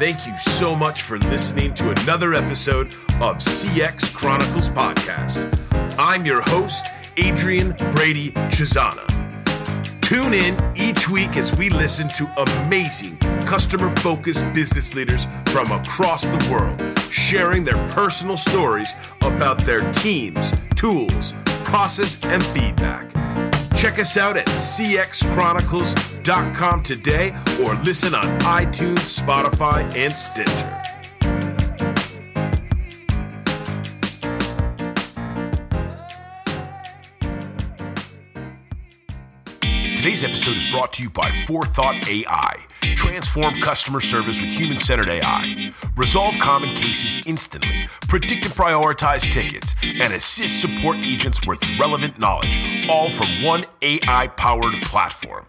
thank you so much for listening to another episode of CX Chronicles Podcast. I'm your host, Adrian Brady Cesana. Tune in each week as we listen to amazing customer focused business leaders from across the world sharing their personal stories about their teams, tools, process, and feedback. Check us out at cxchronicles.com today or listen on iTunes, Spotify, and Stitcher. Today's episode is brought to you by Forethought AI. Transform customer service with human centered AI. Resolve common cases instantly, predict and prioritize tickets, and assist support agents with relevant knowledge, all from one AI powered platform.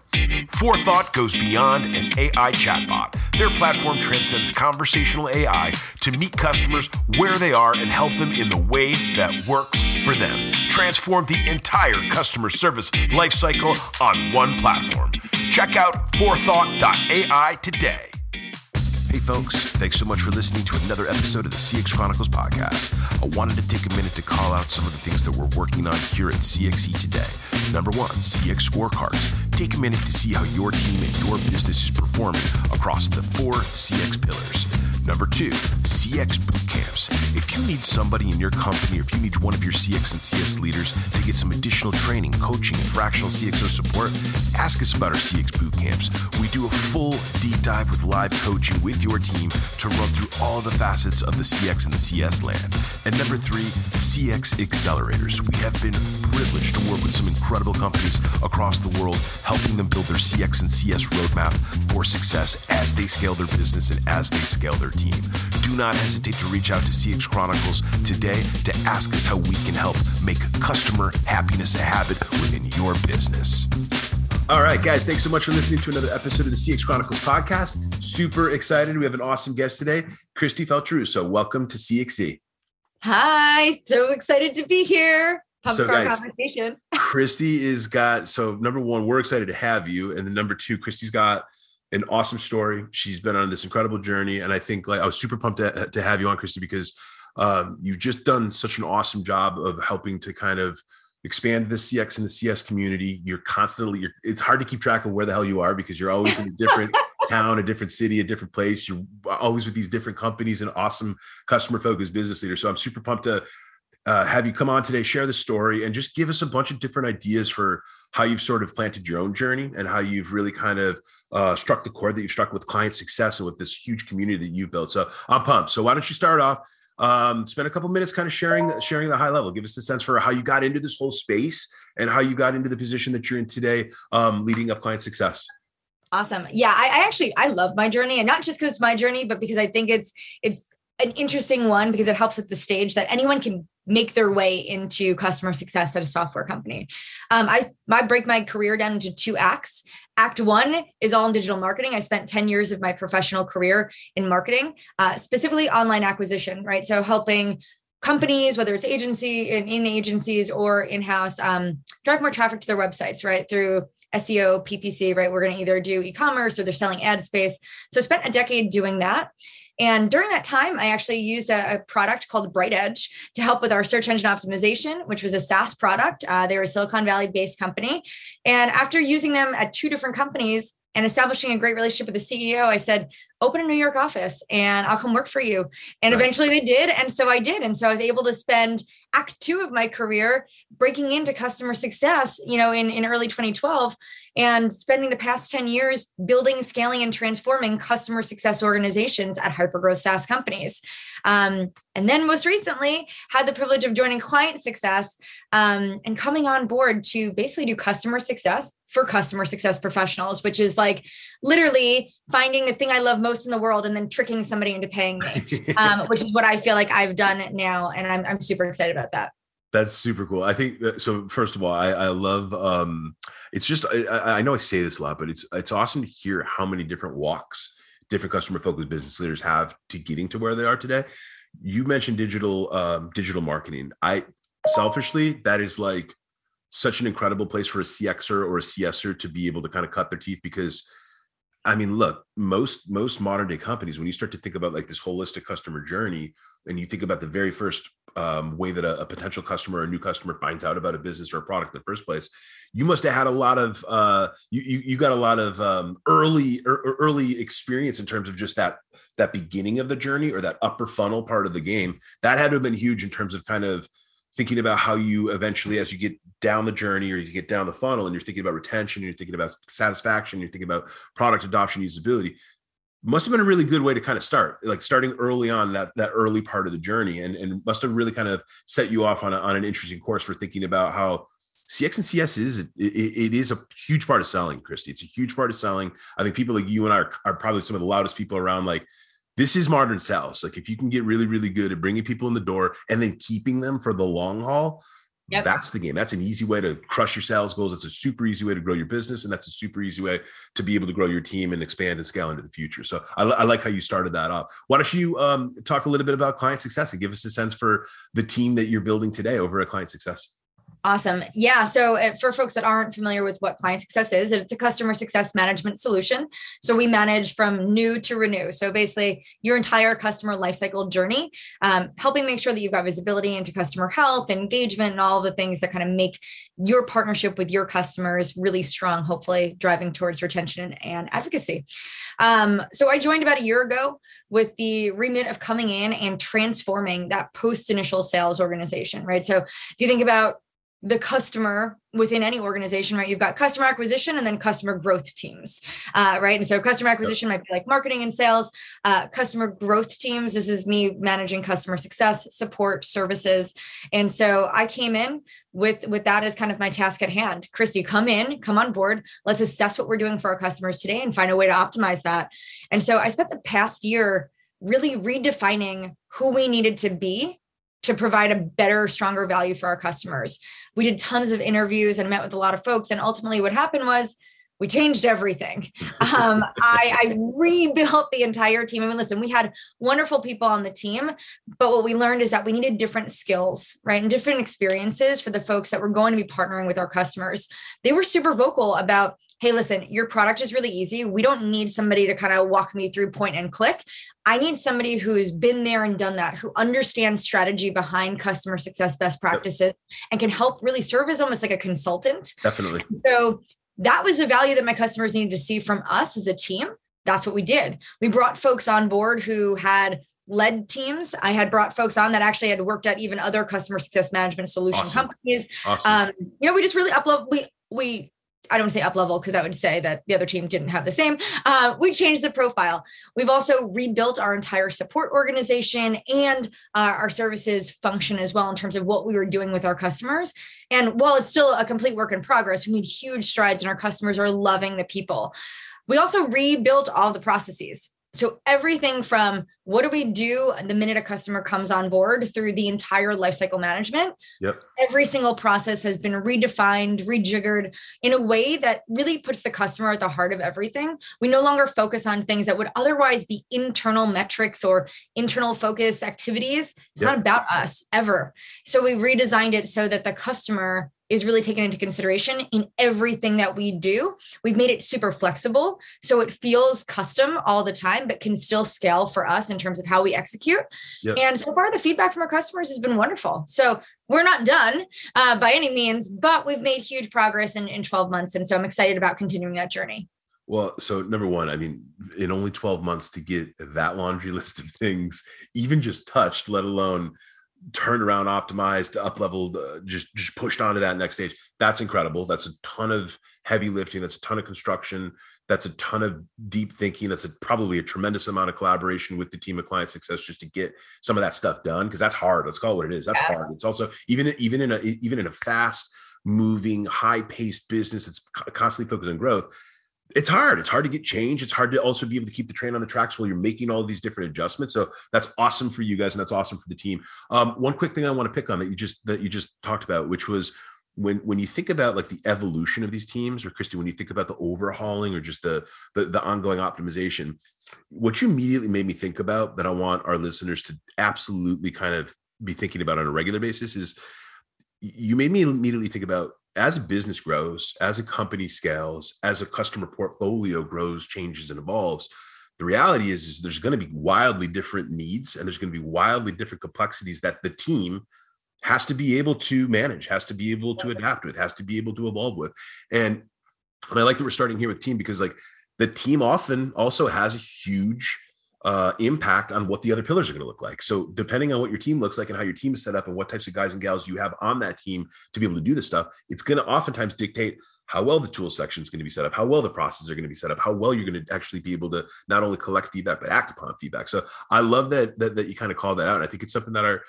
Forethought goes beyond an AI chatbot. Their platform transcends conversational AI to meet customers where they are and help them in the way that works for them. Transform the entire customer service lifecycle on one platform. Check out forethought.ai today. Hey, folks, thanks so much for listening to another episode of the CX Chronicles podcast. I wanted to take a minute to call out some of the things that we're working on here at CXC today. Number one, CX scorecards. Take a minute to see how your team and your business is performing across the four CX pillars. Number two, CX boot camps. If you need somebody in your company or if you need one of your CX and CS leaders to get some additional training, coaching, and fractional CXO support, ask us about our CX boot camps. We do a full deep dive with live coaching with your team to run through all the facets of the CX and the CS land. And number three, CX accelerators. We have been privileged to work with some incredible companies across the world, helping them build their CX and CS roadmap for success as they scale their business and as they scale their team. Do not hesitate to reach out to CX Chronicles today to ask us how we can help make customer happiness a habit within your business. All right, guys, thanks so much for listening to another episode of the CX Chronicles podcast. Super excited. We have an awesome guest today, Kristi Faltorusso. So, Welcome to CXC. Hi, so excited to be here. Pumped so, guys, conversation. Kristi is got so number one, we're excited to have you, and then number two, Kristi's got an awesome story. She's been on this incredible journey, and I think like I was super pumped to, to have you on, Kristi, because um, you've just done such an awesome job of helping to kind of expand the CX and the CS community. You're constantly, you're, it's hard to keep track of where the hell you are because you're always in a different town, a different city, a different place. You're always with these different companies and awesome customer focused business leaders. So I'm super pumped to uh, have you come on today, share the story, and just give us a bunch of different ideas for how you've sort of planted your own journey and how you've really kind of uh, struck the chord that you've struck with client success and with this huge community that you've built. So I'm pumped. So why don't you start off? Um, spend a couple minutes kind of sharing sharing the high level. Give us a sense for how you got into this whole space and how you got into the position that you're in today, um, leading up client success. Awesome. Yeah, I, I actually I love my journey, and not just because it's my journey, but because I think it's it's an interesting one because it helps at the stage that anyone can make their way into customer success at a software company. Um, I, I break my career down into two acts. Act one is all in digital marketing. I spent 10 years of my professional career in marketing, uh, specifically online acquisition, right? So helping companies, whether it's agency in, in agencies or in-house, um, drive more traffic to their websites, right? Through SEO, PPC, right? We're going to either do e-commerce or they're selling ad space. So I spent a decade doing that. And during that time, I actually used a, a, product called BrightEdge to help with our search engine optimization, which was a SaaS product. Uh, they were a Silicon Valley based company. And after using them at two different companies, and establishing a great relationship with the CEO, I said, open a New York office and I'll come work for you. And right. eventually they did. And so I did. And so I was able to spend act two of my career breaking into customer success, you know, in, in early 2012 and spending the past 10 years building, scaling, and transforming customer success organizations at hypergrowth SaaS companies. Um, and then most recently, had the privilege of joining Client Success um, and coming on board to basically do customer success for customer success professionals, which is like literally finding the thing I love most in the world and then tricking somebody into paying me, um, which is what I feel like I've done now. And I'm, I'm super excited about that. That's super cool. I think so. First of all, I, I love. Um, it's just I, I know I say this a lot, but it's it's awesome to hear how many different walks different customer focused business leaders have to getting to where they are today. You mentioned digital um, digital marketing. I selfishly that is like such an incredible place for a CXer or a CSer to be able to kind of cut their teeth because I mean, look, most most modern day companies, when you start to think about like this holistic customer journey, and you think about the very first um, way that a, a, potential customer or a new customer finds out about a business or a product in the first place, you must have had a lot of uh, you, you, you got a lot of um, early er, er, early experience in terms of just that that beginning of the journey or that upper funnel part of the game. That had to have been huge in terms of kind of thinking about how you eventually, as you get down the journey or you get down the funnel, and you're thinking about retention, you're thinking about satisfaction, you're thinking about product adoption, usability must have been a really good way to kind of start like starting early on that that early part of the journey and, and must have really kind of set you off on, a, on an interesting course for thinking about how CX and CS is it, it is a huge part of selling, Kristi. It's a huge part of selling. I think people like you and I are, are probably some of the loudest people around. Like this is modern sales. Like if you can get really, really good at bringing people in the door and then keeping them for the long haul, Yep. That's the game. That's an easy way to crush your sales goals. That's a super easy way to grow your business, and that's a super easy way to be able to grow your team and expand and scale into the future. So I, I like how you started that off. Why don't you um, talk a little bit about client success and give us a sense for the team that you're building today over at Client Success? Awesome. Yeah. So, uh, for folks that aren't familiar with what client success is, it's a customer success management solution. So, we manage from new to renew. So, basically, your entire customer lifecycle journey, um, helping make sure that you've got visibility into customer health, engagement, and all the things that kind of make your partnership with your customers really strong, hopefully driving towards retention and advocacy. Um, so, I joined about a year ago with the remit of coming in and transforming that post initial sales organization, right? So, if you think about the customer within any organization, right? You've got customer acquisition and then customer growth teams, uh, right? And so customer acquisition might be like marketing and sales. Uh, customer growth teams, this is me managing customer success, support, services. And so I came in with with that as kind of my task at hand. Kristi, come in, come on board. Let's assess what we're doing for our customers today and find a way to optimize that. And so I spent the past year really redefining who we needed to be to provide a better, stronger value for our customers. We did tons of interviews and met with a lot of folks. And ultimately, what happened was we changed everything. Um, I, I, rebuilt the entire team. I mean, listen, we had wonderful people on the team, but what we learned is that we needed different skills, right? And different experiences for the folks that were going to be partnering with our customers. They were super vocal about hey, listen, your product is really easy. We don't need somebody to kind of walk me through point and click. I need somebody who's been there and done that, who understands strategy behind customer success best practices and can help really serve as almost like a consultant. Definitely. So that was the value that my customers needed to see from us as a team. That's what we did. We brought folks on board who had led teams. I had brought folks on that actually had worked at even other customer success management solution awesome. companies. Awesome. Um, you know, we just really upload. We we I don't say up level because that would say that the other team didn't have the same. Uh, we changed the profile. We've also rebuilt our entire support organization and uh, our services function as well in terms of what we were doing with our customers. And while it's still a complete work in progress, we made huge strides and our customers are loving the people. We also rebuilt all the processes. So everything from what do we do the minute a customer comes on board through the entire lifecycle management? Yep. Every single process has been redefined, rejiggered in a way that really puts the customer at the heart of everything. We no longer focus on things that would otherwise be internal metrics or internal focus activities. It's yep. not about us ever. So we redesigned it so that the customer is really taken into consideration in everything that we do. We've made it super flexible so it feels custom all the time, but can still scale for us in terms of how we execute. Yep. And so far, the feedback from our customers has been wonderful. So we're not done uh, by any means, but we've made huge progress in, in 12 months. And so I'm excited about continuing that journey. Well, so number one, I mean, in only 12 months to get that laundry list of things, even just touched, let alone turned around, optimized, up leveled, uh, just just pushed onto that next stage. That's incredible. That's a ton of heavy lifting. That's a ton of construction. That's a ton of deep thinking. That's a, probably a tremendous amount of collaboration with the team of client success just to get some of that stuff done because that's hard. Let's call it what it is. That's yeah. hard. It's also even even in a even in a fast moving, high paced business that's constantly focused on growth it's hard. It's hard to get change. It's hard to also be able to keep the train on the tracks while you're making all these different adjustments. So that's awesome for you guys, and that's awesome for the team. Um, one quick thing I want to pick on that you just that you just talked about, which was when when you think about like the evolution of these teams, or Christy, when you think about the overhauling or just the the, the ongoing optimization, what you immediately made me think about that I want our listeners to absolutely kind of be thinking about on a regular basis is you made me immediately think about as a business grows, as a company scales, as a customer portfolio grows, changes, and evolves, the reality is, is there's going to be wildly different needs and there's going to be wildly different complexities that the team has to be able to manage, has to be able to adapt with, has to be able to evolve with. And, and I like that we're starting here with team because like the team often also has a huge uh, impact on what the other pillars are going to look like. So depending on what your team looks like and how your team is set up and what types of guys and gals you have on that team to be able to do this stuff, it's going to oftentimes dictate how well the tool section is going to be set up, how well the processes are going to be set up, how well you're going to actually be able to not only collect feedback but act upon feedback. So I love that that, that you kind of call that out. And I think it's something that our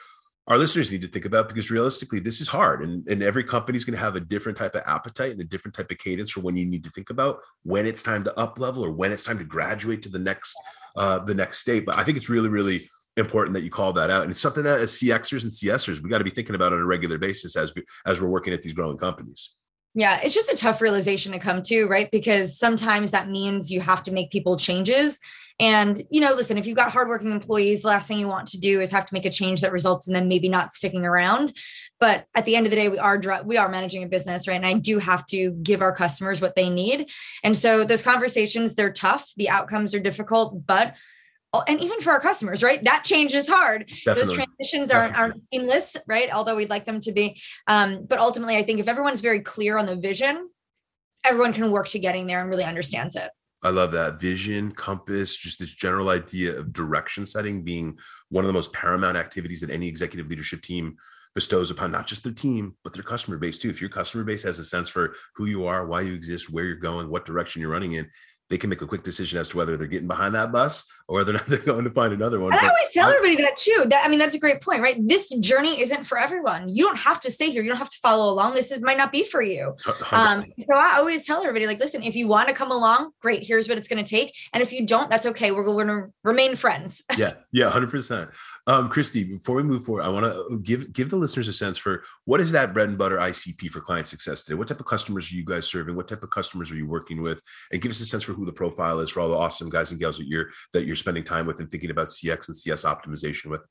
our listeners need to think about because realistically this is hard and, and every company is going to have a different type of appetite and a different type of cadence for when you need to think about when it's time to up level or when it's time to graduate to the next uh, the next state but i think it's really really important that you call that out and it's something that as cxers and csers we got to be thinking about on a regular basis as we as we're working at these growing companies yeah, it's just a tough realization to come to, right? Because sometimes that means you have to make people changes. And, you know, listen, if you've got hardworking employees, the last thing you want to do is have to make a change that results in them maybe not sticking around. But at the end of the day, we are we are managing a business, right? And I do have to give our customers what they need. And so those conversations, they're tough. The outcomes are difficult, but Oh, and even for our customers, right? That change is hard. Definitely. Those transitions aren't, aren't seamless, right? Although we'd like them to be. Um, but ultimately, I think if everyone's very clear on the vision, everyone can work to getting there and really understands it. I love that vision, compass, just this general idea of direction setting being one of the most paramount activities that any executive leadership team bestows upon not just their team, but their customer base too. If your customer base has a sense for who you are, why you exist, where you're going, what direction you're running in, they can make a quick decision as to whether they're getting behind that bus or whether or not they're going to find another one. And I always tell everybody that too. That I mean, that's a great point, right? This journey isn't for everyone. You don't have to stay here. You don't have to follow along. This is, might not be for you. Um, so I always tell everybody, like, listen, if you want to come along, great. Here's what it's going to take. And if you don't, that's okay. We're going to remain friends. yeah, yeah, hundred percent. Um, Kristi, before we move forward, I want to give give the listeners a sense for what is that bread and butter ICP for client success today? What type of customers are you guys serving? What type of customers are you working with? And give us a sense for who the profile is for all the awesome guys and gals that you're that you're spending time with and thinking about CX and CS optimization with.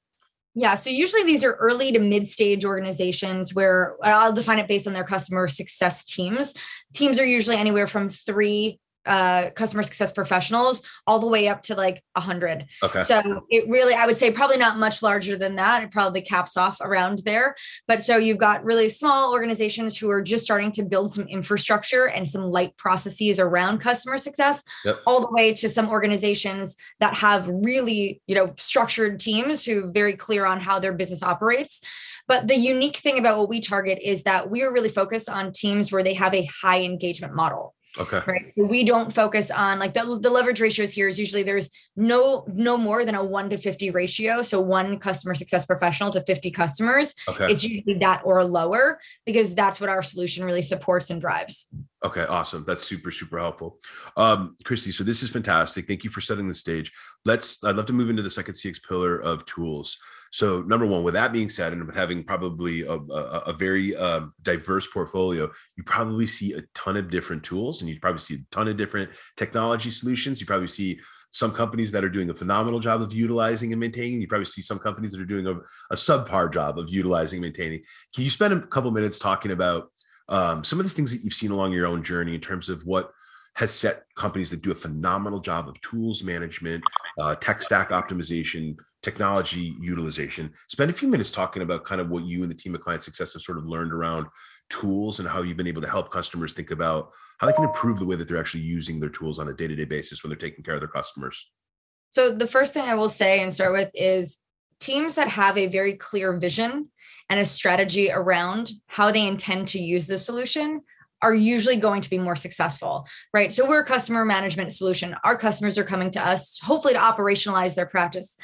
Yeah. So usually these are early to mid stage organizations where I'll define it based on their customer success teams. Teams are usually anywhere from three uh customer success professionals all the way up to like a hundred. Okay. So it really, I would say probably not much larger than that. It probably caps off around there. But so you've got really small organizations who are just starting to build some infrastructure and some light processes around customer success, yep. all the way to some organizations that have really, you know, structured teams who are very clear on how their business operates. But the unique thing about what we target is that we are really focused on teams where they have a high engagement model. Okay. Right. So we don't focus on like the, the leverage ratios here is usually there's no no more than a one to 50 ratio. So one customer success professional to 50 customers. Okay. It's usually that or lower because that's what our solution really supports and drives. Okay, awesome. That's super, super helpful. Um, Kristi, so this is fantastic. Thank you for setting the stage. Let's I'd love to move into the second CX pillar of tools. So, number one, with that being said, and with having probably a, a, a very um, diverse portfolio, you probably see a ton of different tools and you probably see a ton of different technology solutions. You probably see some companies that are doing a phenomenal job of utilizing and maintaining. You probably see some companies that are doing a, a subpar job of utilizing and maintaining. Can you spend a couple minutes talking about um, some of the things that you've seen along your own journey in terms of what has set companies that do a phenomenal job of tools management, uh, tech stack optimization, technology utilization. Spend a few minutes talking about kind of what you and the team of client success have sort of learned around tools and how you've been able to help customers think about how they can improve the way that they're actually using their tools on a day-to-day basis when they're taking care of their customers. So the first thing I will say and start with is teams that have a very clear vision and a strategy around how they intend to use the solution are usually going to be more successful, right? So we're a customer management solution. Our customers are coming to us hopefully to operationalize their practice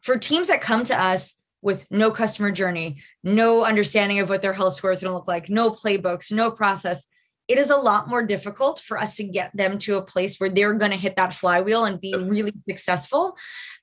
for teams that come to us with no customer journey, no understanding of what their health score is going to look like, no playbooks, no process, it is a lot more difficult for us to get them to a place where they're going to hit that flywheel and be really successful.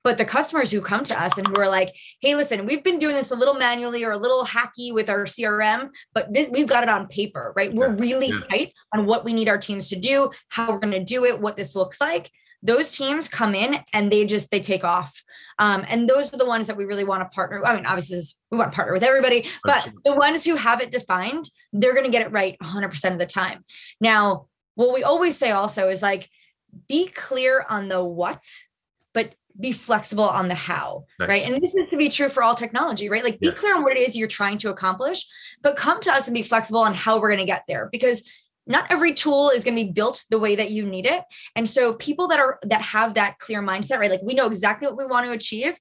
But the customers who come to us and who are like, hey, listen, we've been doing this a little manually or a little hacky with our CRM, but this, we've got it on paper, right? We're really yeah. tight on what we need our teams to do, how we're going to do it, what this looks like those teams come in and they just they take off. Um, and those are the ones that we really want to partner i mean obviously we want to partner with everybody but the ones who have it defined they're going to get it right 100% of the time. Now what we always say also is like be clear on the what but be flexible on the how nice. right? And this is to be true for all technology right? Like be yeah. clear on what it is you're trying to accomplish but come to us and be flexible on how we're going to get there because not every tool is going to be built the way that you need it. And so people that are that have that clear mindset right like we know exactly what we want to achieve.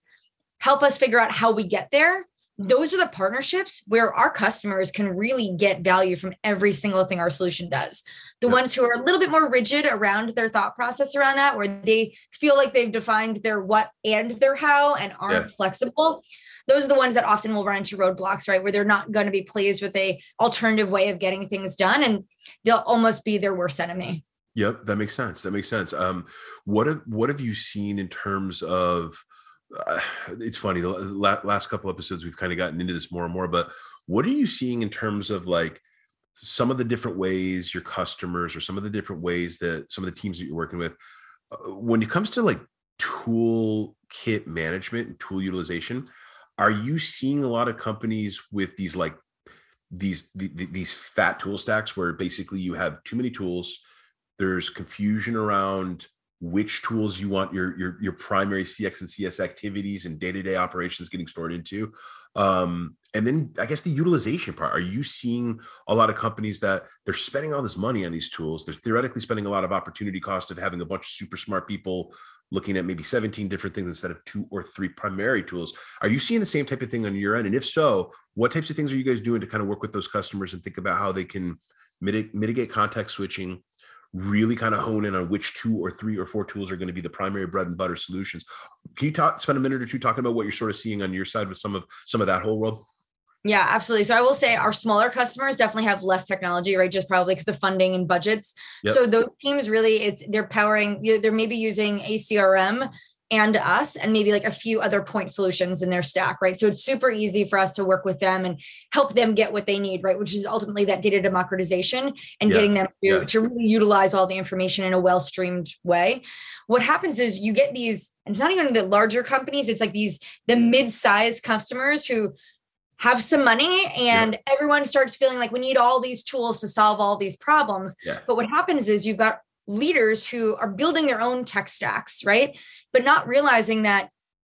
Help us figure out how we get there. Those are the partnerships where our customers can really get value from every single thing our solution does. The ones who are a little bit more rigid around their thought process around that where they feel like they've defined their what and their how and aren't yeah. flexible those are the ones that often will run into roadblocks, right? Where they're not going to be pleased with a alternative way of getting things done and they'll almost be their worst enemy. Yep, that makes sense. That makes sense. Um, what have what have you seen in terms of? Uh, it's funny. The last couple episodes we've kind of gotten into this more and more, but what are you seeing in terms of like some of the different ways your customers or some of the different ways that some of the teams that you're working with, uh, when it comes to like tool kit management and tool utilization, are you seeing a lot of companies with these like these the, these fat tool stacks where basically you have too many tools there's confusion around which tools you want your your, your primary cx and cs activities and day-to-day operations getting stored into? Um, and then i guess the utilization part. Are you seeing a lot of companies that they're spending all this money on these tools? They're theoretically spending a lot of opportunity cost of having a bunch of super smart people looking at maybe 17 different things instead of two or three primary tools. Are you seeing the same type of thing on your end? And if so, what types of things are you guys doing to kind of work with those customers and think about how they can mitigate, mitigate context switching, really kind of hone in on which two or three or four tools are going to be the primary bread and butter solutions? Can you talk, spend a minute or two talking about what you're sort of seeing on your side with some of some of that whole world? Yeah, absolutely. So I will say our smaller customers definitely have less technology, right? Just probably because the funding and budgets. Yep. So those teams really, it's they're powering. They're maybe using a CRM and us, and maybe like a few other point solutions in their stack, right? So it's super easy for us to work with them and help them get what they need, right? Which is ultimately that data democratization and yeah. getting them to, yeah. to really utilize all the information in a well streamed way. What happens is you get these, and it's not even the larger companies; it's like these the mid sized customers who have some money and yeah. everyone starts feeling like we need all these tools to solve all these problems. Yeah. But what happens is you've got leaders who are building their own tech stacks, right? But not realizing that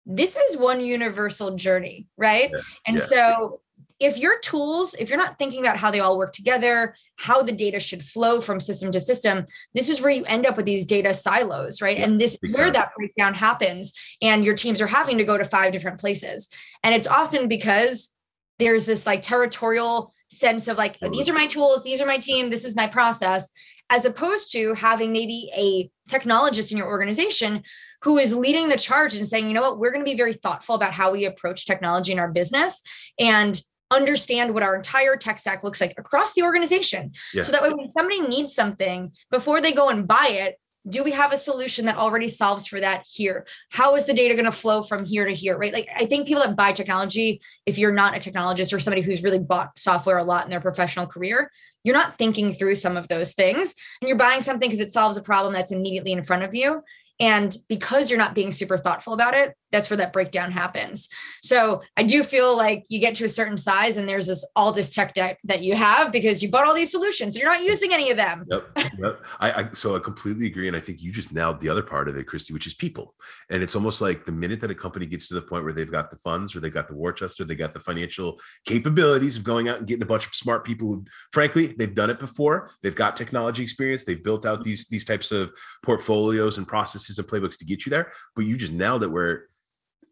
this is one universal journey, right? Yeah. And so if your tools, if you're not thinking about how they all work together, how the data should flow from system to system, this is where you end up with these data silos, right? And this is where that breakdown happens. And your teams are having to go to five different places. And it's often because there's this like territorial sense of like these are my tools these are my team this is my process as opposed to having maybe a technologist in your organization who is leading the charge and saying you know what we're going to be very thoughtful about how we approach technology in our business and understand what our entire tech stack looks like across the organization yes. so that way when somebody needs something before they go and buy it do we have a solution that already solves for that here? How is the data going to flow from here to here right? Like i think people that buy technology if you're not a technologist or somebody who's really bought software a lot in their professional career you're not thinking through some of those things and you're buying something because it solves a problem that's immediately in front of you and because you're not being super thoughtful about it, that's where that breakdown happens. So I do feel like you get to a certain size and there's this all this tech debt that you have because you bought all these solutions you're not using any of them. Yep. yep. I, I so I completely agree. And I think you just nailed the other part of it, Kristi, which is people. And it's almost like the minute that a company gets to the point where they've got the funds or they've got the war chest or they got the financial capabilities of going out and getting a bunch of smart people who frankly they've done it before. They've got technology experience, they've built out these these types of portfolios and processes processes and playbooks to get you there. But you just nailed it where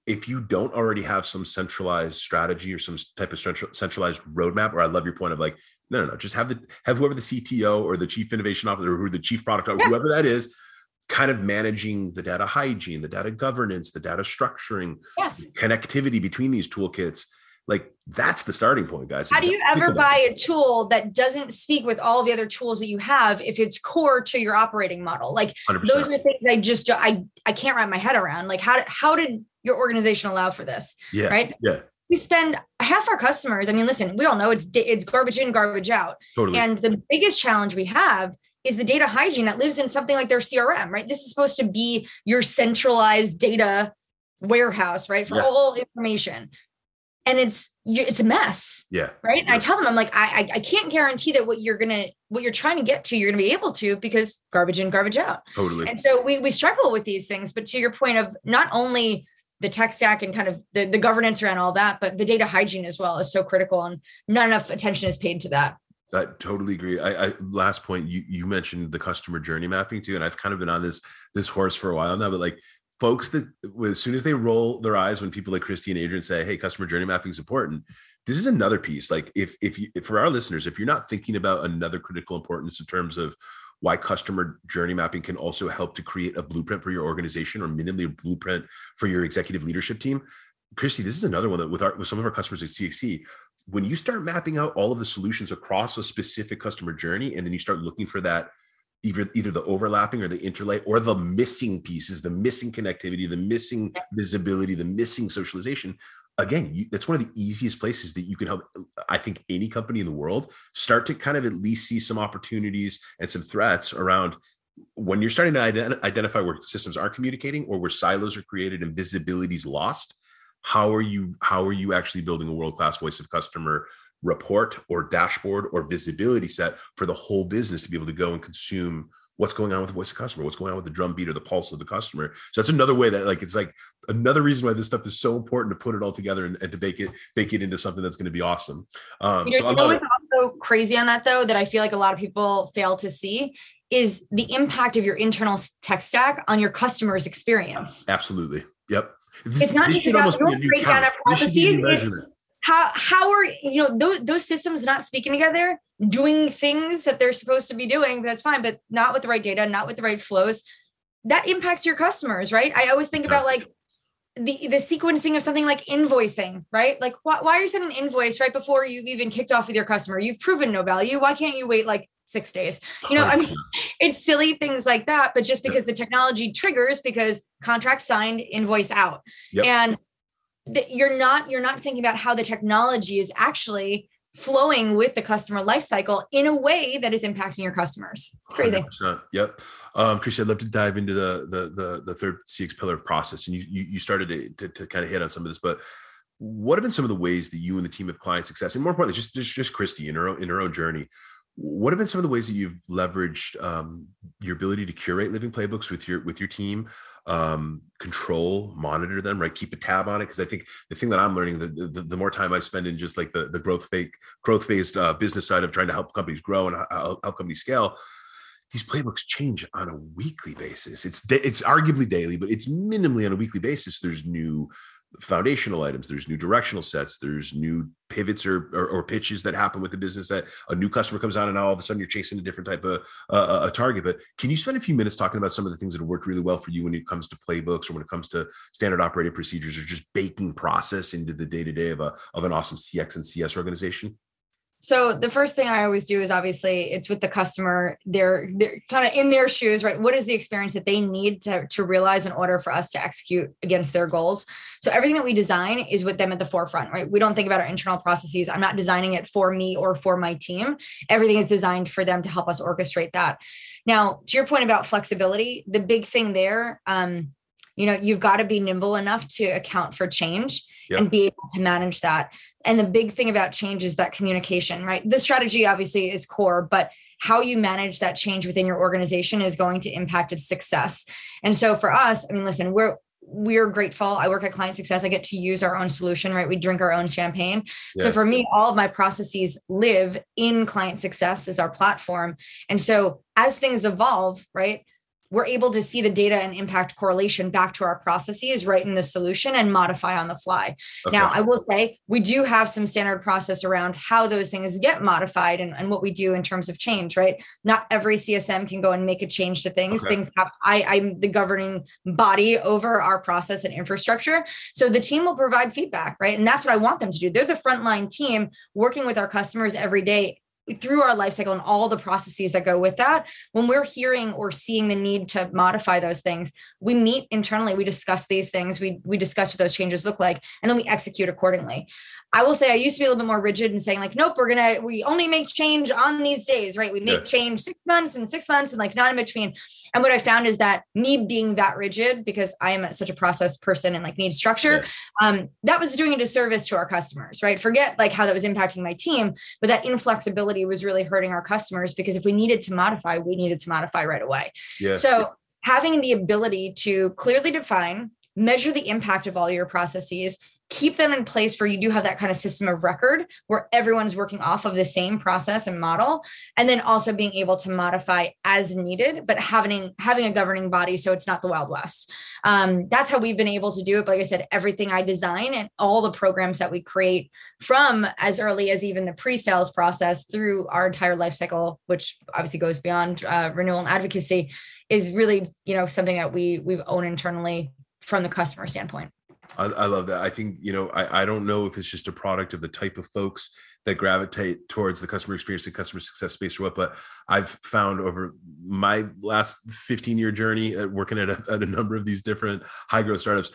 if you don't already have some centralized strategy or some type of centralized roadmap, or I love your point of like, no, no, no, just have the have whoever the CTO or the chief innovation officer or who the chief product officer, yeah. whoever that is, kind of managing the data hygiene, the data governance, the data structuring, yes. connectivity between these toolkits like that's the starting point guys how do you ever buy a tool that doesn't speak with all the other tools that you have if it's core to your operating model like 100%. those are things i just i i can't wrap my head around like how how did your organization allow for this yeah right yeah we spend half our customers i mean listen we all know it's it's garbage in garbage out totally. and the biggest challenge we have is the data hygiene that lives in something like their CRM, right? This is supposed to be your centralized data warehouse, right? For yeah. all information. And it's it's a mess. Yeah. Right. And I tell them, I'm like, I I can't guarantee that what you're gonna what you're trying to get to, you're gonna be able to because garbage in, garbage out. Totally. And so we we struggle with these things. But to your point of not only the tech stack and kind of the, the governance around all that, but the data hygiene as well is so critical and not enough attention is paid to that. I totally agree. I, I, last point you you mentioned the customer journey mapping too, and I've kind of been on this this horse for a while now. But like folks that as soon as they roll their eyes when people like Kristi and Adrian say, "Hey, customer journey mapping is important," this is another piece. Like if if, you, if for our listeners, if you're not thinking about another critical importance in terms of why customer journey mapping can also help to create a blueprint for your organization or minimally a blueprint for your executive leadership team. Kristi, this is another one that with our with some of our customers at CXC, when you start mapping out all of the solutions across a specific customer journey, and then you start looking for that either either the overlapping or the interlay or the missing pieces, the missing connectivity, the missing visibility, the missing socialization, again that's one of the easiest places that you can help i think any company in the world start to kind of at least see some opportunities and some threats around when you're starting to ident- identify where systems aren't communicating or where silos are created and visibility is lost how are you how are you actually building a world class voice of customer report or dashboard or visibility set for the whole business to be able to go and consume what's going on with the voice of the customer, what's going on with the drum beat or the pulse of the customer. So that's another way that like it's like another reason why this stuff is so important to put it all together and, and to bake it bake it into something that's going to be awesome. Um, you know, so you know what's also crazy on that though that I feel like a lot of people fail to see is the impact of your internal tech stack on your customer's experience. Absolutely. Yep. This, it's not just about break down processes how how are you know those, those systems not speaking together doing things that they're supposed to be doing that's fine but not with the right data not with the right flows. That impacts your customers right? I always think about like the the sequencing of something like invoicing right? Like why, why are you sending an invoice right before you've even kicked off with your customer? You've proven no value. Why can't you wait like six days? You know i mean it's silly things like that but just because the technology triggers because contract signed invoice out. Yep. and that you're not you're not thinking about how the technology is actually flowing with the customer lifecycle in a way that is impacting your customers. Crazy. 100%. Yep. Um, Chris, I'd love to dive into the the the, the third CX pillar process, and you you, you started to, to, to kind of hit on some of this, but what have been some of the ways that you and the team of client success, and more importantly, just just, just Kristi in her own in her own journey, what have been some of the ways that you've leveraged um, your ability to curate living playbooks with your with your team um, control, monitor them, right? Keep a tab on it. Cause I think the thing that I'm learning, the, the, the more time I spend in just like the, the growth fake, growth phased uh, business side of trying to help companies grow and help, help companies scale, these playbooks change on a weekly basis. It's it's arguably daily, but it's minimally on a weekly basis. There's new foundational items. There's new directional sets. There's new pivots or, or, or pitches that happen with the business that a new customer comes on and now all of a sudden you're chasing a different type of uh, a target. But can you spend a few minutes talking about some of the things that have worked really well for you when it comes to playbooks or when it comes to standard operating procedures or just baking process into the day-to-day of a of an awesome cx and cs organization so the first thing I always do is obviously it's with the customer. They're they're kind of in their shoes, right? What is the experience that they need to, to realize in order for us to execute against their goals? So everything that we design is with them at the forefront, right? We don't think about our internal processes. I'm not designing it for me or for my team. Everything is designed for them to help us orchestrate that. Now, to your point about flexibility, the big thing there, um, you know, you've got to be nimble enough to account for change yep. and be able to manage that. And the big thing about change is that communication, right? The strategy obviously is core, but how you manage that change within your organization is going to impact its success. And so for us, I mean, listen, we're we're grateful. I work at client success. I get to use our own solution, right? We drink our own champagne. Yes. So for me, all of my processes live in client success as our platform. And so as things evolve, right? We're able to see the data and impact correlation back to our processes right in the solution and modify on the fly. Okay. Now, I will say we do have some standard process around how those things get modified and, and what we do in terms of change, right? Not every CSM can go and make a change to things. Okay. Things have, I, I'm the governing body over our process and infrastructure. So the team will provide feedback, right? And that's what I want them to do. They're the frontline team working with our customers every day through our life cycle and all the processes that go with that when we're hearing or seeing the need to modify those things we meet internally we discuss these things we we discuss what those changes look like and then we execute accordingly I will say I used to be a little bit more rigid and saying like, nope, we're gonna we only make change on these days, right? We make yeah. change six months and six months and like not in between. And what I found is that me being that rigid because I am such a process person and like need structure, yeah. um, that was doing a disservice to our customers, right? Forget like how that was impacting my team, but that inflexibility was really hurting our customers because if we needed to modify, we needed to modify right away. Yeah. So having the ability to clearly define measure the impact of all your processes keep them in place where you do have that kind of system of record where everyone's working off of the same process and model. And then also being able to modify as needed but having having a governing body so it's not the wild west. Um, that's how we've been able to do it. But like i said everything i design and all the programs that we create from as early as even the pre-sales process through our entire life cycle which obviously goes beyond uh, renewal and advocacy is really you know something that we we've owned internally from the customer standpoint I, I, love that. I think, you know, I, I don't know if it's just a product of the type of folks that gravitate towards the customer experience and customer success space or what, but I've found over my last 15 year journey at working at a, at a number of these different high growth startups,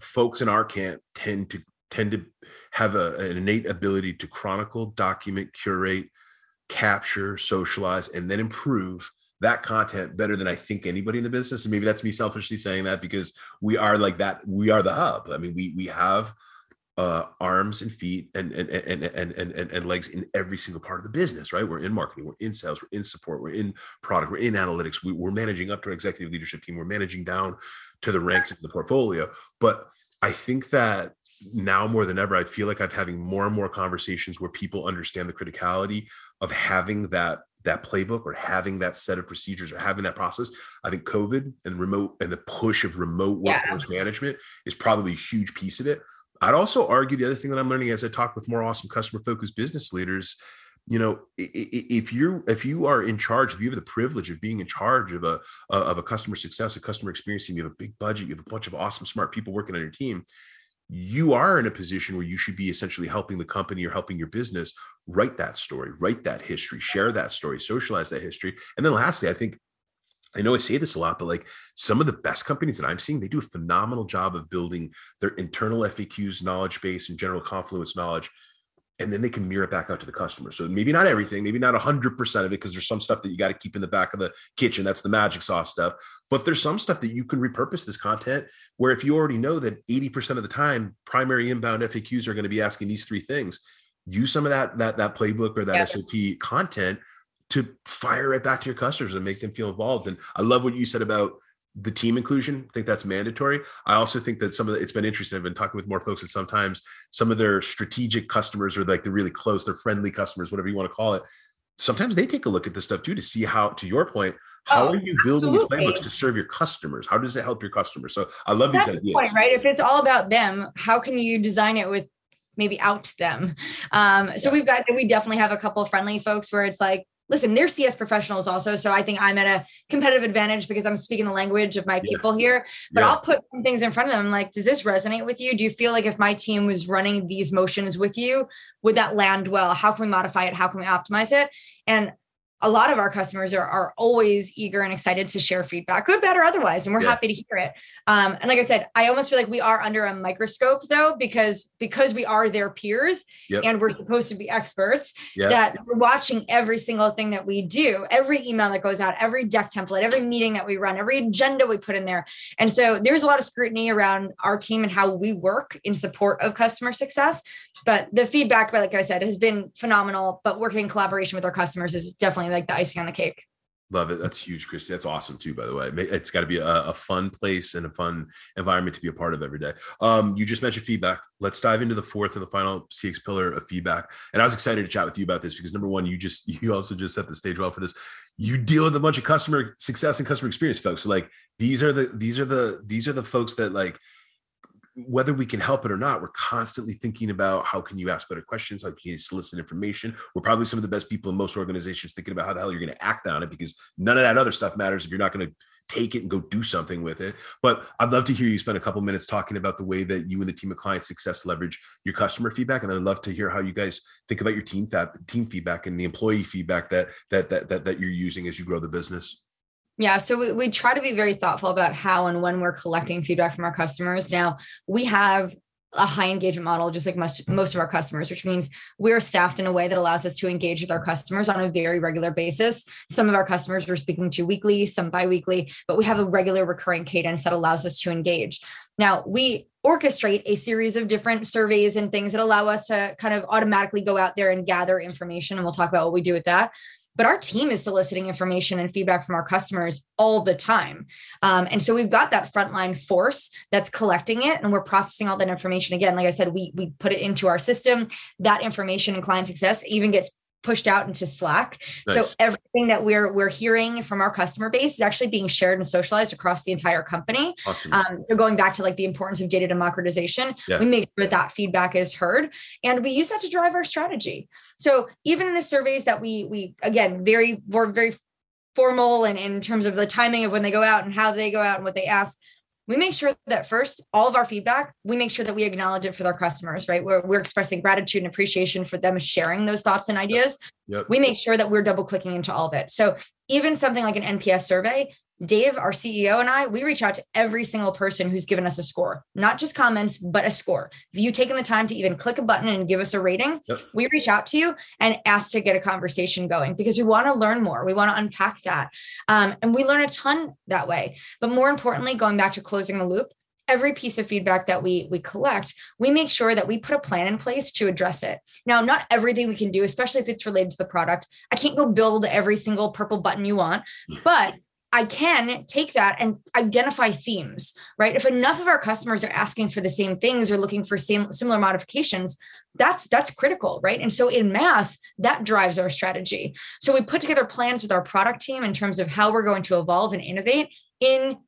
folks in our camp tend to tend to have a, an innate ability to chronicle, document, curate, capture, socialize, and then improve that content better than I think anybody in the business. And maybe that's me selfishly saying that because we are like that. We are the hub. I mean, we we have uh, arms and feet and and, and and and and and legs in every single part of the business. Right? We're in marketing. We're in sales. We're in support. We're in product. We're in analytics. We, we're managing up to our executive leadership team. We're managing down to the ranks of the portfolio. But I think that now more than ever, I feel like I'm having more and more conversations where people understand the criticality of having that that playbook or having that set of procedures or having that process i think covid and remote and the push of remote workforce yeah. management is probably a huge piece of it i'd also argue the other thing that i'm learning as i talk with more awesome customer focused business leaders you know if you're if you are in charge if you have the privilege of being in charge of a of a customer success a customer experience team you have a big budget you have a bunch of awesome smart people working on your team you are in a position where you should be essentially helping the company or helping your business write that story, write that history, share that story, socialize that history. And then lastly, I think I know I say this a lot, but like some of the best companies that I'm seeing, they do a phenomenal job of building their internal FAQs, knowledge base, and general confluence knowledge and then they can mirror it back out to the customer. So maybe not everything, maybe not 100% of it, because there's some stuff that you got to keep in the back of the kitchen. That's the magic sauce stuff. But there's some stuff that you can repurpose this content where if you already know that 80% of the time, primary inbound FAQs are going to be asking these three things, use some of that that that playbook or that yeah. SOP content to fire it back to your customers and make them feel involved. And I love what you said about the team inclusion. I think that's mandatory. I also think that some of the, it's been interesting. I've been talking with more folks and sometimes some of their strategic customers or like the really close, their friendly customers, whatever you want to call it. Sometimes they take a look at this stuff too to see how, to your point, how oh, are you building absolutely. these playbooks to serve your customers? How does it help your customers? So I love that's these ideas. Point, right? If it's all about them, how can you design it with maybe out them? Um, so yeah. we've got we definitely have a couple of friendly folks where it's like, listen, they're CS professionals also. So I think I'm at a competitive advantage because I'm speaking the language of my people yeah. here. But yeah. I'll put some things in front of them like, does this resonate with you? Do you feel like if my team was running these motions with you, would that land well? How can we modify it? How can we optimize it? And a lot of our customers are, are always eager and excited to share feedback, good, bad, or otherwise. And we're yeah. happy to hear it. Um, and like I said, I almost feel like we are under a microscope though, because because we are their peers yep. and we're supposed to be experts, yep. that we're watching every single thing that we do, every email that goes out, every deck template, every meeting that we run, every agenda we put in there. And so there's a lot of scrutiny around our team and how we work in support of customer success. But the feedback, like I said, has been phenomenal. But working in collaboration with our customers is definitely like the icing on the cake. Love it. That's huge, Kristi. That's awesome too, by the way. It's got to be a, a, fun place and a fun environment to be a part of every day. Um, you just mentioned feedback. Let's dive into the fourth and the final CX pillar of feedback. And I was excited to chat with you about this because number one, you just you also just set the stage well for this. You deal with a bunch of customer success and customer experience folks. So like these are the these are the these are the folks that like whether we can help it or not, we're constantly thinking about how can you ask better questions, how can you solicit information. We're probably some of the best people in most organizations thinking about how the hell you're going to act on it because none of that other stuff matters if you're not going to take it and go do something with it. But I'd love to hear you spend a couple minutes talking about the way that you and the team of client success leverage your customer feedback, and then I'd love to hear how you guys think about your team team feedback and the employee feedback that that that that, that you're using as you grow the business. Yeah, so we, we try to be very thoughtful about how and when we're collecting feedback from our customers. Now, we have a high engagement model, just like most, most of our customers, which means we're staffed in a way that allows us to engage with our customers on a very regular basis. Some of our customers we're speaking to weekly, some biweekly, but we have a regular recurring cadence that allows us to engage. Now, we orchestrate a series of different surveys and things that allow us to kind of automatically go out there and gather information. And we'll talk about what we do with that but our team is soliciting information and feedback from our customers all the time. Um, and so we've got that frontline force that's collecting it and we're processing all that information. Again, like I said, we, we put it into our system. That information in client success even gets pushed out into Slack. Nice. So everything that we're we're hearing from our customer base is actually being shared and socialized across the entire company. Awesome. Um, so going back to like the importance of data democratization, yeah. we make sure that that feedback is heard, and we use that to drive our strategy. So even in the surveys that we we again very we're very formal and in terms of the timing of when they go out and how they go out and what they ask we make sure that first all of our feedback we make sure that we acknowledge it for our customers right? We're, we're expressing gratitude and appreciation for them sharing those thoughts and ideas. Yep. we make sure that we're double clicking into all of it. So even something like an nps survey Dave, our CEO, and I, we reach out to every single person who's given us a score, not just comments, but a score. If you've taken the time to even click a button and give us a rating, yep. we reach out to you and ask to get a conversation going because we want to learn more. We want to unpack that. Um, and we learn a ton that way. But more importantly, going back to closing the loop, every piece of feedback that we we collect we make sure that we put a plan in place to address it now not everything we can do especially if it's related to the product i can't go build every single purple button you want but I can take that and identify themes, right? If enough of our customers are asking for the same things or looking for same similar modifications, that's that's critical, right? And so in mass, that drives our strategy. So we put together plans with our product team in terms of how we're going to evolve and innovate in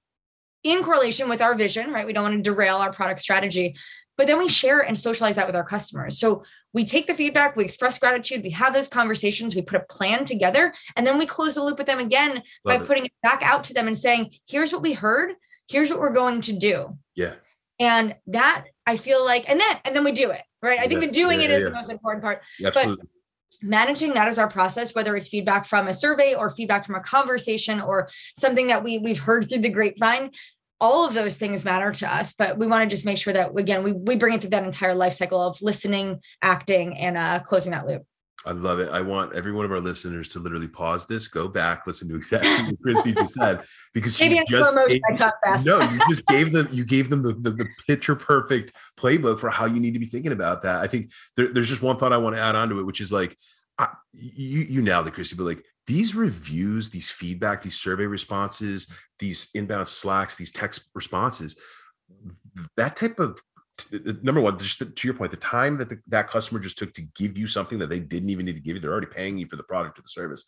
in correlation with our vision, right? We don't want to derail our product strategy, but then we share and socialize that with our customers. So we take the feedback, we express gratitude, we have those conversations, we put a plan together, and then we close the loop with them again Love by it. putting it back out to them and saying, here's what we heard, here's what we're going to do. Yeah. And that I feel like, and then and then we do it, right? I think the doing yeah, it is yeah. the most important part. Absolutely. But managing that as our process whether it's feedback from a survey or feedback from a conversation or something that we we've heard through the grapevine all of those things matter to us but we want to just make sure that again we, we bring it through that entire life cycle of listening acting and uh, closing that loop I love it. I want every one of our listeners to literally pause this, go back, listen to exactly what Kristi just said, because she just gave, no, you just gave them you gave them the, the, the, picture perfect playbook for how you need to be thinking about that. I think there, there's just one thought I want to add on to it, which is like I, you you nailed it, Kristi, but like these reviews, these feedback, these survey responses, these inbound slacks, these text responses, that type of number one, just to your point, the time that the, that customer just took to give you something that they didn't even need to give you, they're already paying you for the product or the service.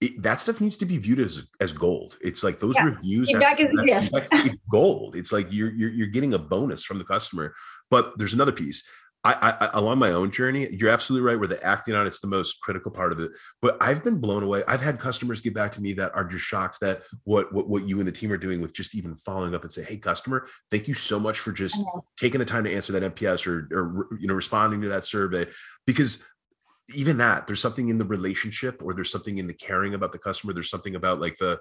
It, that stuff needs to be viewed as as gold. It's like those yeah. reviews. Feedback is, that, yeah. it's gold. It's like you're, you're you're getting a bonus from the customer. But there's another piece. I, I, along my own journey, you're absolutely right. Where the acting on it's the most critical part of it. But I've been blown away. I've had customers get back to me that are just shocked that what what, what you and the team are doing with just even following up and say, "Hey, customer, thank you so much for just mm-hmm. taking the time to answer that NPS or or you know responding to that survey." Because even that, there's something in the relationship, or there's something in the caring about the customer. There's something about like the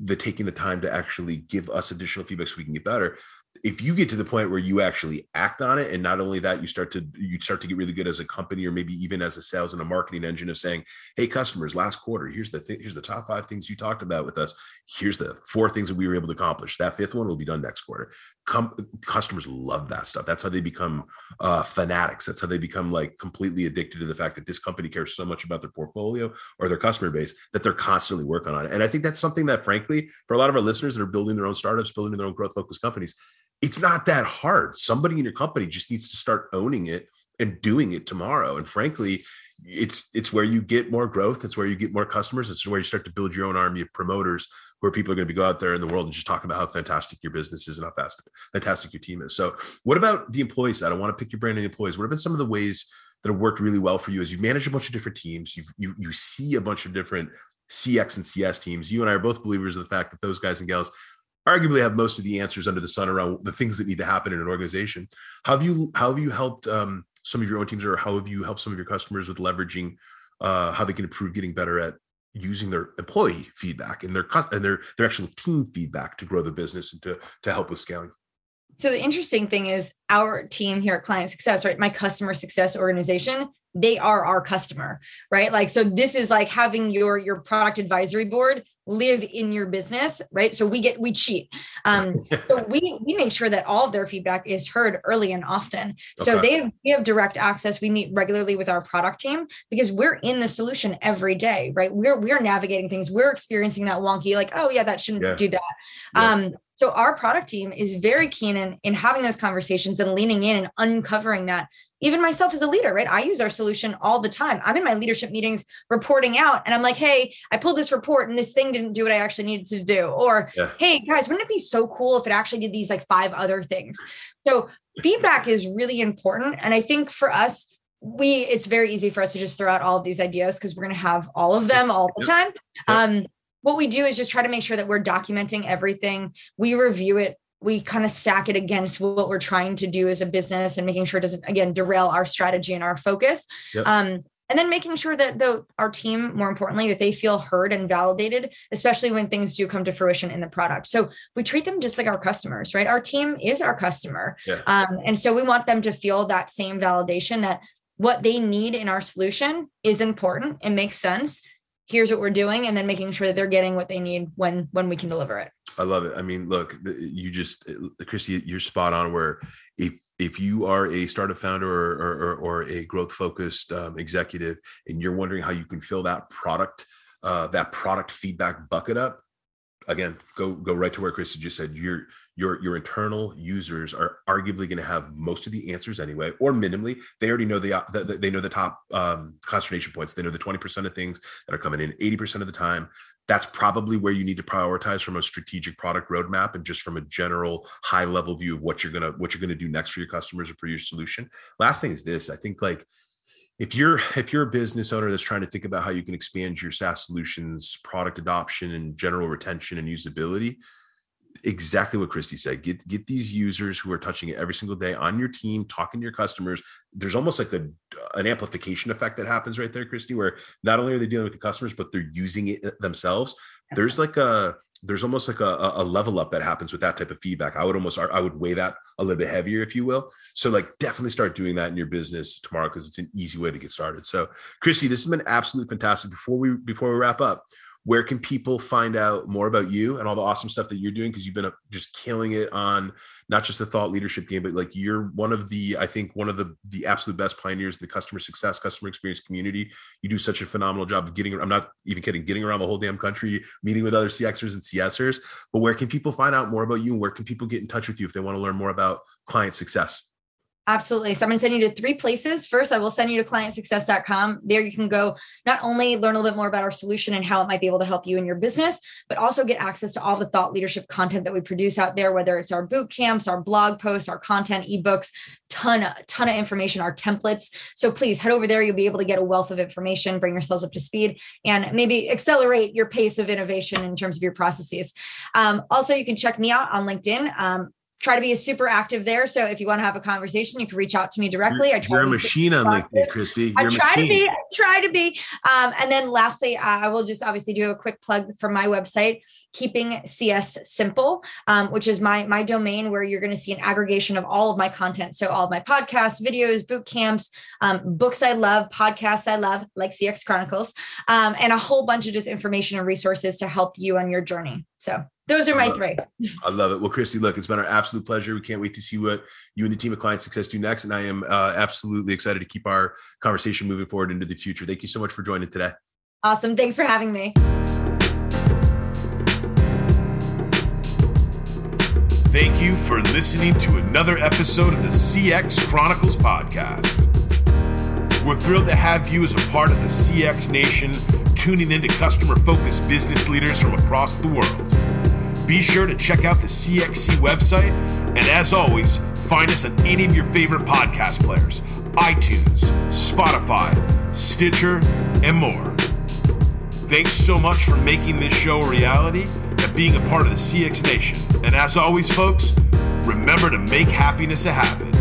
the taking the time to actually give us additional feedback so we can get better if you get to the point where you actually act on it and not only that you start to you start to get really good as a company or maybe even as a sales and a marketing engine of saying hey customers last quarter here's the th- here's the top five things you talked about with us. Here's the four things that we were able to accomplish. That fifth one will be done next quarter Com- customers love that stuff that's how they become uh, fanatics that's how they become like completely addicted to the fact that this company cares so much about their portfolio or their customer base that they're constantly working on it and i think that's something that frankly for a lot of our listeners that are building their own startups building their own growth focused companies it's not that hard. Somebody in your company just needs to start owning it and doing it tomorrow. And frankly, it's it's where you get more growth. It's where you get more customers. It's where you start to build your own army of promoters where people are going to be go out there in the world and just talk about how fantastic your business is and how fast fantastic your team is. So, what about the employees? I don't want to pick your brain on the employees. What have been some of the ways that have worked really well for you as you manage a bunch of different teams? You you you see a bunch of different CX and CS teams. You and I are both believers of the fact that those guys and gals arguably have most of the answers under the sun around the things that need to happen in an organization. How have you how have you helped um, some of your own teams, or how have you helped some of your customers with leveraging uh, how they can improve getting better at using their employee feedback and their and their their actual team feedback to grow the business and to to help with scaling? So the interesting thing is our team here at Client Success, right? My customer success organization, they are our customer, right? Like so this is like having your your product advisory board live in your business, right? So we get we cheat. Um, so we we make sure that all of their feedback is heard early and often. So okay. they have, we have direct access. We meet regularly with our product team because we're in the solution every day, right? We're we're navigating things. We're experiencing that wonky, like oh yeah, that shouldn't yeah. do that. Yeah. So our product team is very keen in, in having those conversations and leaning in and uncovering that. Even myself as a leader, right? I use our solution all the time. I'm in my leadership meetings reporting out and I'm like, hey, I pulled this report and this thing didn't do what I actually needed to do. Or, yeah. hey, guys, wouldn't it be so cool if it actually did these like five other things? So feedback is really important. And I think for us, we it's very easy for us to just throw out all of these ideas because we're going to have all of them all the time. Um, what we do is just try to make sure that we're documenting everything. We review it. We kind of stack it against what we're trying to do as a business and making sure it doesn't, again, derail our strategy and our focus. Yep. Um, and then making sure that the our team more importantly that they feel heard and validated especially when things do come to fruition in the product so we treat them just like our customers right our team is our customer yeah. um, and so we want them to feel that same validation that what they need in our solution is important it makes sense here's what we're doing and then making sure that they're getting what they need when when we can deliver it. I love it. I mean look you just Kristi you're spot on where if if you are a startup founder or or, or a growth focused um, executive and you're wondering how you can fill that product uh, that product feedback bucket up again go go right to where Kristi just said you're your your internal users are arguably going to have most of the answers anyway or minimally. They already know the, uh, the they know the top um, consternation points. They know the 20% of things that are coming in 80% of the time. That's probably where you need to prioritize from a strategic product roadmap and just from a general high level view of what you're gonna what you're gonna do next for your customers or for your solution. Last thing is this i think like if you're if you're a business owner that's trying to think about how you can expand your SaaS solutions product adoption and general retention and usability exactly what Kristi said. Get get these users who are touching it every single day on your team, talking to your customers. There's almost like a an amplification effect that happens right there, Kristi, where not only are they dealing with the customers, but they're using it uh, themselves. There's like a there's almost like a, a level up that happens with that type of feedback. I would almost I would weigh that a little bit heavier, if you will. So like definitely start doing that in your business tomorrow because it's an easy way to get started. So Kristi, this has been absolutely fantastic. Before we before we wrap up, where can people find out more about you and all the awesome stuff that you're doing? Because you've been just killing it on not just the thought leadership game but like you're one of the i think one of the the absolute best pioneers in the customer success customer experience community. You do such a phenomenal job of getting i'm not even kidding getting around the whole damn country meeting with other cxers and csers but where can people find out more about you and where can people get in touch with you if they want to learn more about client success Absolutely. So I'm going to send you to three places. First, I will send you to clientsuccess.com. There you can go not only learn a little bit more about our solution and how it might be able to help you in your business, but also get access to all the thought leadership content that we produce out there, whether it's our boot camps, our blog posts, our content, ebooks, ton, ton of information, our templates. So please head over there. You'll be able to get a wealth of information, bring yourselves up to speed, and maybe accelerate your pace of innovation in terms of your processes. Um, also, you can check me out on LinkedIn. Um, try to be super active there. So if you want to have a conversation, you can reach out to me directly. You're, I try you're a machine on LinkedIn, Kristi. You're I try to be, I try to be. Um, and then lastly, uh, I will just obviously do a quick plug for my website, keeping CS simple, um, which is my, my domain where you're going to see an aggregation of all of my content. So all of my podcasts, videos, boot camps, um, books I love, podcasts I love, like CX Chronicles, um, and a whole bunch of just information and resources to help you on your journey. So those are my three. I love it. Well, Kristi, look, it's been our absolute pleasure. We can't wait to see what you and the team of Client Success do next. And I am uh, absolutely excited to keep our conversation moving forward into the future. Thank you so much for joining today. Awesome. Thanks for having me. Thank you for listening to another episode of the CX Chronicles podcast. We're thrilled to have you as a part of the CX Nation, tuning into customer focused business leaders from across the world. Be sure to check out the CXC website, and as always, find us on any of your favorite podcast players iTunes, Spotify, Stitcher, and more. Thanks so much for making this show a reality and being a part of the CX Nation. And as always, folks, remember to make happiness a habit.